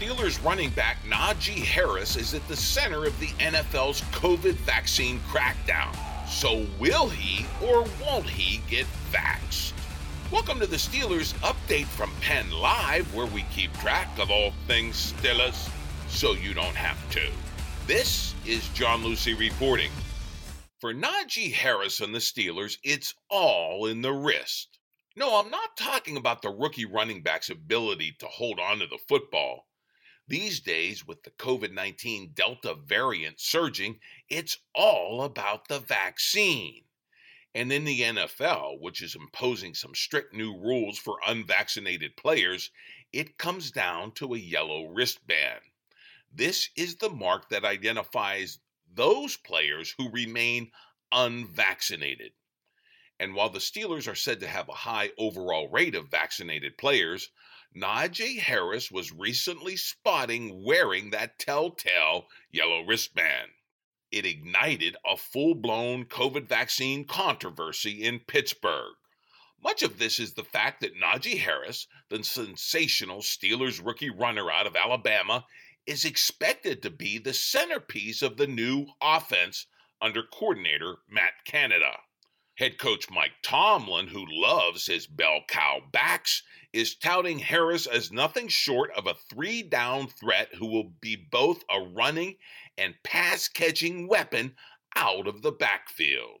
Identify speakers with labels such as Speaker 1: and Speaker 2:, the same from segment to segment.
Speaker 1: Steelers running back Najee Harris is at the center of the NFL's COVID vaccine crackdown. So, will he or won't he get vaxxed? Welcome to the Steelers update from Penn Live, where we keep track of all things Steelers so you don't have to. This is John Luciew reporting. For Najee Harris and the Steelers, it's all in the wrist. No, I'm not talking about the rookie running back's ability to hold on to the football. These days, with the COVID 19 Delta variant surging, it's all about the vaccine. And in the NFL, which is imposing some strict new rules for unvaccinated players, it comes down to a yellow wristband. This is the mark that identifies those players who remain unvaccinated. And while the Steelers are said to have a high overall rate of vaccinated players, Najee Harris was recently spotting wearing that telltale yellow wristband. It ignited a full blown COVID vaccine controversy in Pittsburgh. Much of this is the fact that Najee Harris, the sensational Steelers rookie runner out of Alabama, is expected to be the centerpiece of the new offense under coordinator Matt Canada. Head coach Mike Tomlin, who loves his bell cow backs, is touting Harris as nothing short of a three down threat who will be both a running and pass catching weapon out of the backfield.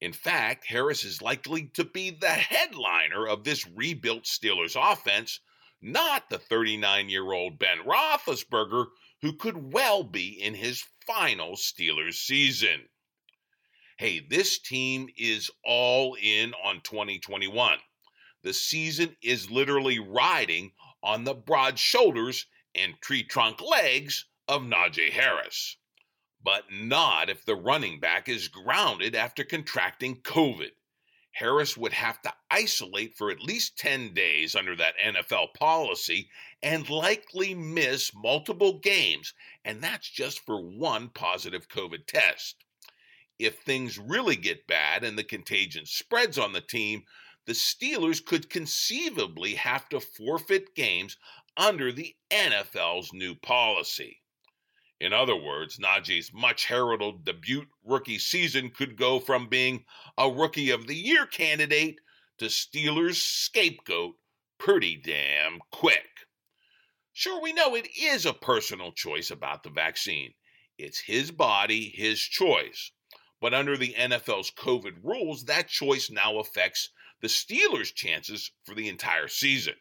Speaker 1: In fact, Harris is likely to be the headliner of this rebuilt Steelers offense, not the 39 year old Ben Roethlisberger, who could well be in his final Steelers season hey, this team is all in on 2021. The season is literally riding on the broad shoulders and tree trunk legs of Najee Harris. But not if the running back is grounded after contracting COVID. Harris would have to isolate for at least 10 days under that NFL policy and likely miss multiple games, and that's just for one positive COVID test if things really get bad and the contagion spreads on the team, the Steelers could conceivably have to forfeit games under the NFL's new policy. In other words, Najee's much heralded debut rookie season could go from being a Rookie of the Year candidate to Steelers' scapegoat pretty damn quick. Sure, we know it is a personal choice about the vaccine. It's his body, his choice. But under the NFL's COVID rules, that choice now affects the Steelers' chances for the entire season.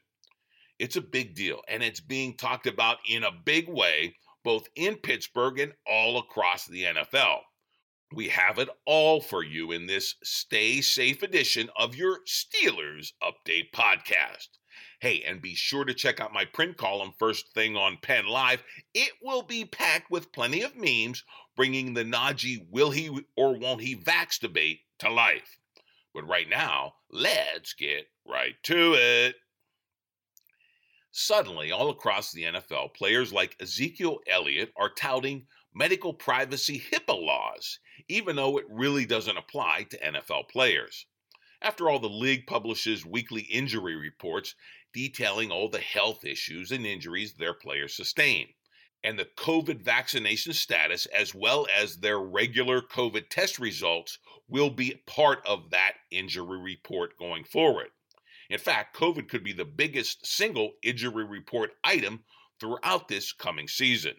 Speaker 1: It's a big deal, and it's being talked about in a big way, both in Pittsburgh and all across the NFL. We have it all for you in this Stay Safe edition of your Steelers Update podcast. Hey, and be sure to check out my print column first thing on Penn Live. It will be packed with plenty of memes, bringing the Najee will he or won't he vax debate to life. But right now, let's get right to it. Suddenly, all across the NFL, players like Ezekiel Elliott are touting medical privacy HIPAA laws, even though it really doesn't apply to NFL players. After all, the league publishes weekly injury reports detailing all the health issues and injuries their players sustain. And the COVID vaccination status, as well as their regular COVID test results, will be part of that injury report going forward. In fact, COVID could be the biggest single injury report item throughout this coming season.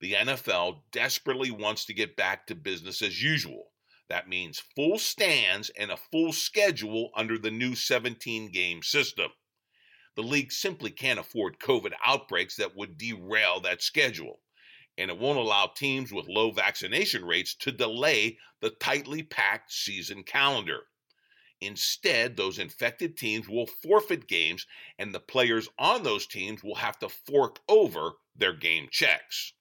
Speaker 1: The NFL desperately wants to get back to business as usual. That means full stands and a full schedule under the new 17 game system. The league simply can't afford COVID outbreaks that would derail that schedule, and it won't allow teams with low vaccination rates to delay the tightly packed season calendar. Instead, those infected teams will forfeit games, and the players on those teams will have to fork over their game checks.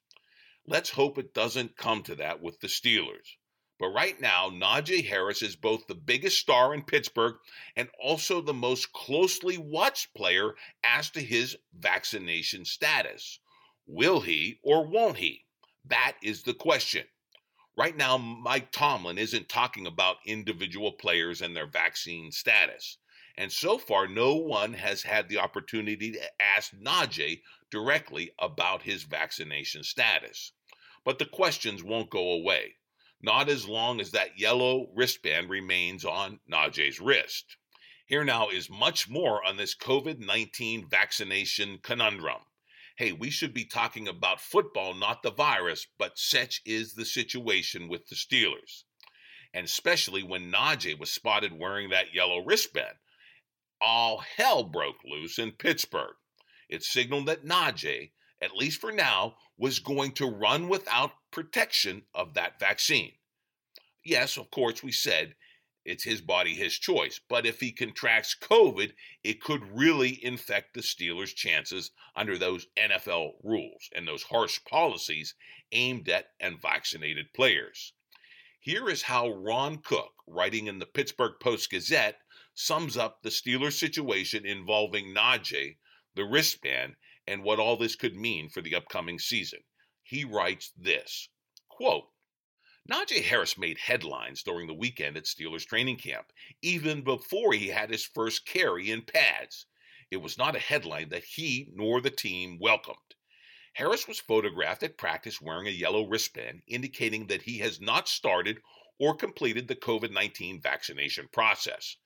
Speaker 1: Let's hope it doesn't come to that with the Steelers. But right now, Najee Harris is both the biggest star in Pittsburgh and also the most closely watched player as to his vaccination status. Will he or won't he? That is the question. Right now, Mike Tomlin isn't talking about individual players and their vaccine status. And so far, no one has had the opportunity to ask Najee directly about his vaccination status. But the questions won't go away not as long as that yellow wristband remains on Najee's wrist. Here now is much more on this COVID 19 vaccination conundrum. Hey, we should be talking about football, not the virus, but such is the situation with the Steelers. And especially when Najee was spotted wearing that yellow wristband. All hell broke loose in Pittsburgh. It signaled that Najee, at least for now, was going to run without protection of that vaccine. Yes, of course, we said it's his body, his choice. But if he contracts COVID, it could really infect the Steelers' chances under those NFL rules and those harsh policies aimed at unvaccinated players. Here is how Ron Cook, writing in the Pittsburgh Post Gazette, sums up the Steelers' situation involving Najee, the wristband, and what all this could mean for the upcoming season. He writes this quote, Najee Harris made headlines during the weekend at Steelers training camp, even before he had his first carry in pads. It was not a headline that he nor the team welcomed. Harris was photographed at practice wearing a yellow wristband, indicating that he has not started or completed the COVID 19 vaccination process.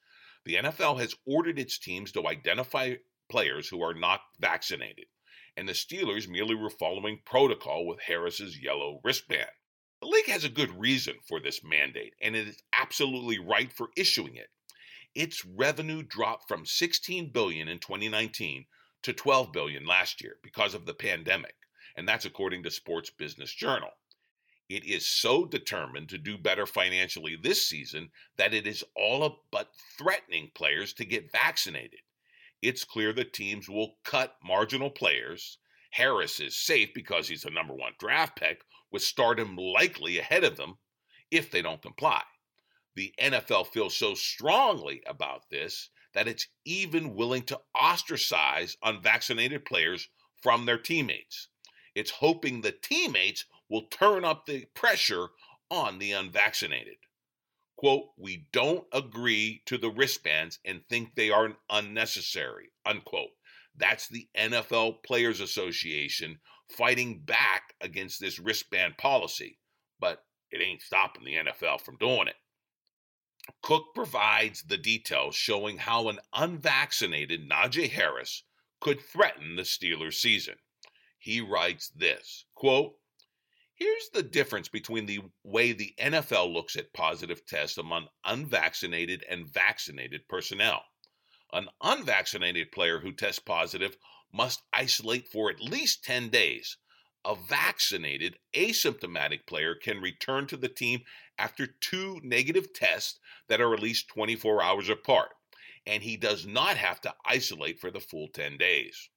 Speaker 1: The NFL has ordered its teams to identify players who are not vaccinated, and the Steelers merely were following protocol with Harris's yellow wristband. The league has a good reason for this mandate, and it is absolutely right for issuing it. Its revenue dropped from 16 billion in 2019 to 12 billion last year because of the pandemic, and that's according to Sports Business Journal. It is so determined to do better financially this season that it is all but threatening players to get vaccinated. It's clear that teams will cut marginal players. Harris is safe because he's a number one draft pick, with stardom likely ahead of them if they don't comply. The NFL feels so strongly about this that it's even willing to ostracize unvaccinated players from their teammates. It's hoping the teammates will turn up the pressure on the unvaccinated. Quote, we don't agree to the wristbands and think they are unnecessary, unquote. That's the NFL Players Association fighting back against this wristband policy, but it ain't stopping the NFL from doing it. Cook provides the details showing how an unvaccinated Najee Harris could threaten the Steelers' season. He writes this quote, Here's the difference between the way the NFL looks at positive tests among unvaccinated and vaccinated personnel. An unvaccinated player who tests positive must isolate for at least 10 days. A vaccinated, asymptomatic player can return to the team after two negative tests that are at least 24 hours apart, and he does not have to isolate for the full 10 days.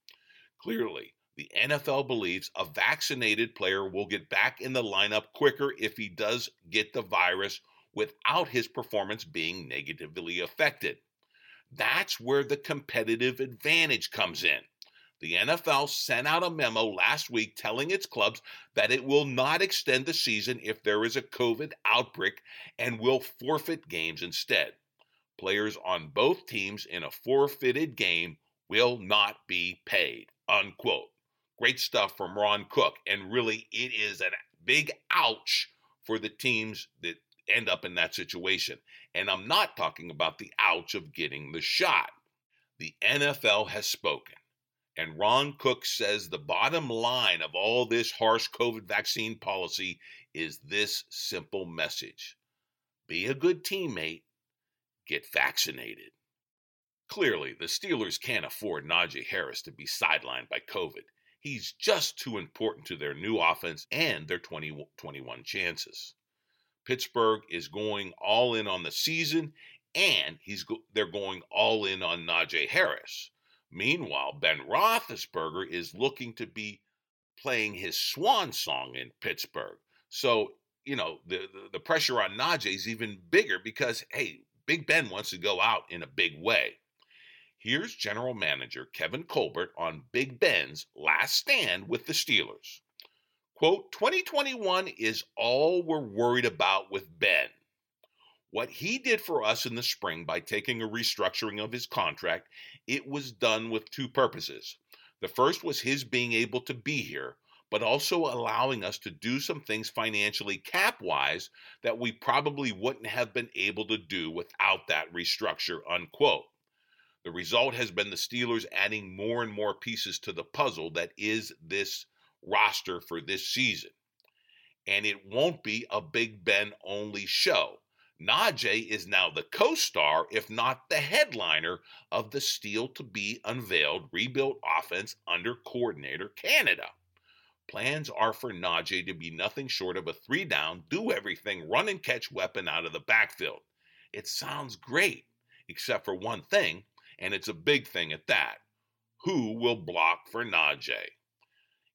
Speaker 1: Clearly, the NFL believes a vaccinated player will get back in the lineup quicker if he does get the virus without his performance being negatively affected. That's where the competitive advantage comes in. The NFL sent out a memo last week telling its clubs that it will not extend the season if there is a COVID outbreak and will forfeit games instead. Players on both teams in a forfeited game will not be paid. Unquote. Great stuff from Ron Cook. And really, it is a big ouch for the teams that end up in that situation. And I'm not talking about the ouch of getting the shot. The NFL has spoken. And Ron Cook says the bottom line of all this harsh COVID vaccine policy is this simple message be a good teammate, get vaccinated. Clearly, the Steelers can't afford Najee Harris to be sidelined by COVID. He's just too important to their new offense and their 2021 chances. Pittsburgh is going all in on the season, and he's go- they're going all in on Najee Harris. Meanwhile, Ben Roethlisberger is looking to be playing his swan song in Pittsburgh. So, you know, the, the, the pressure on Najee is even bigger because, hey, Big Ben wants to go out in a big way. Here's General Manager Kevin Colbert on Big Ben's last stand with the Steelers. Quote, 2021 is all we're worried about with Ben. What he did for us in the spring by taking a restructuring of his contract, it was done with two purposes. The first was his being able to be here, but also allowing us to do some things financially cap wise that we probably wouldn't have been able to do without that restructure, unquote. The result has been the Steelers adding more and more pieces to the puzzle that is this roster for this season. And it won't be a Big Ben only show. Najee is now the co star, if not the headliner, of the steel to be unveiled rebuilt offense under coordinator Canada. Plans are for Najee to be nothing short of a three down, do everything, run and catch weapon out of the backfield. It sounds great, except for one thing, and it's a big thing at that. Who will block for Najee?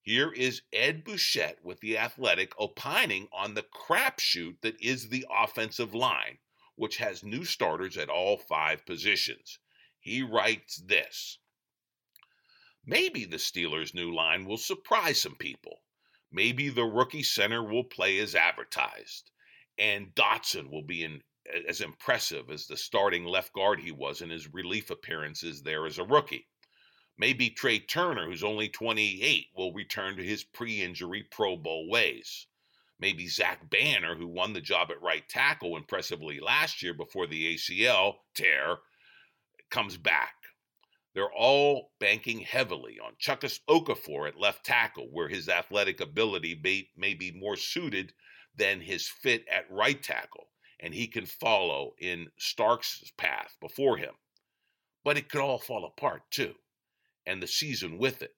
Speaker 1: Here is Ed Bouchette with The Athletic opining on the crapshoot that is the offensive line, which has new starters at all five positions. He writes this Maybe the Steelers' new line will surprise some people. Maybe the rookie center will play as advertised, and Dotson will be in, as impressive as the starting left guard he was in his relief appearances there as a rookie. Maybe Trai Turner, who's only 28, will return to his pre injury Pro Bowl ways. Maybe Zach Banner, who won the job at right tackle impressively last year before the ACL tear, comes back. They're all banking heavily on Chukwuma Okorafor at left tackle, where his athletic ability may, may be more suited than his fit at right tackle, and he can follow in Starks' path before him. But it could all fall apart, too and the season with it,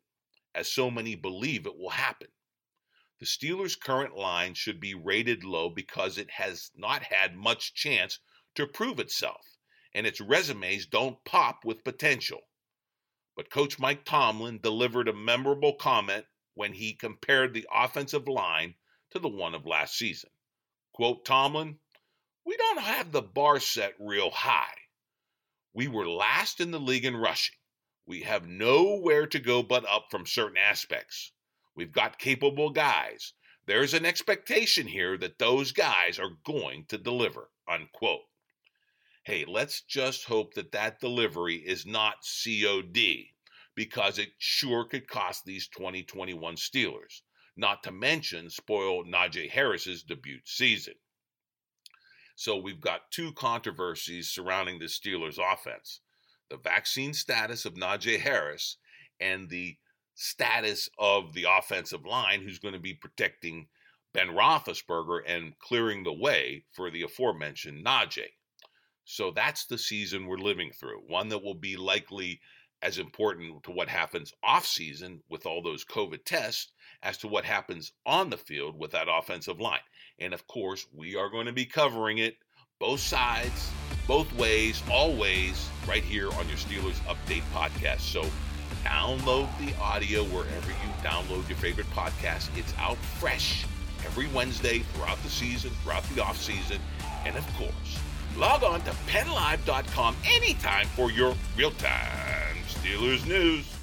Speaker 1: as so many believe it will happen. The Steelers' current line should be rated low because it has not had much chance to prove itself, and its resumes don't pop with potential. But Coach Mike Tomlin delivered a memorable comment when he compared the offensive line to the one of last season. Quote Tomlin, We don't have the bar set real high. We were last in the league in rushing. We have nowhere to go but up from certain aspects. We've got capable guys. There's an expectation here that those guys are going to deliver. Unquote. Hey, let's just hope that that delivery is not COD because it sure could cost these 2021 Steelers, not to mention spoil Najee Harris's debut season. So we've got two controversies surrounding the Steelers offense the vaccine status of Najee Harris and the status of the offensive line who's going to be protecting Ben Roethlisberger and clearing the way for the aforementioned Najee. So that's the season we're living through, one that will be likely as important to what happens off season with all those COVID tests as to what happens on the field with that offensive line. And of course, we are going to be covering it both sides both ways, always, right here on your Steelers Update podcast. So download the audio wherever you download your favorite podcast. It's out fresh every Wednesday throughout the season, throughout the off season, and of course, log on to pennlive.com anytime for your real time Steelers news.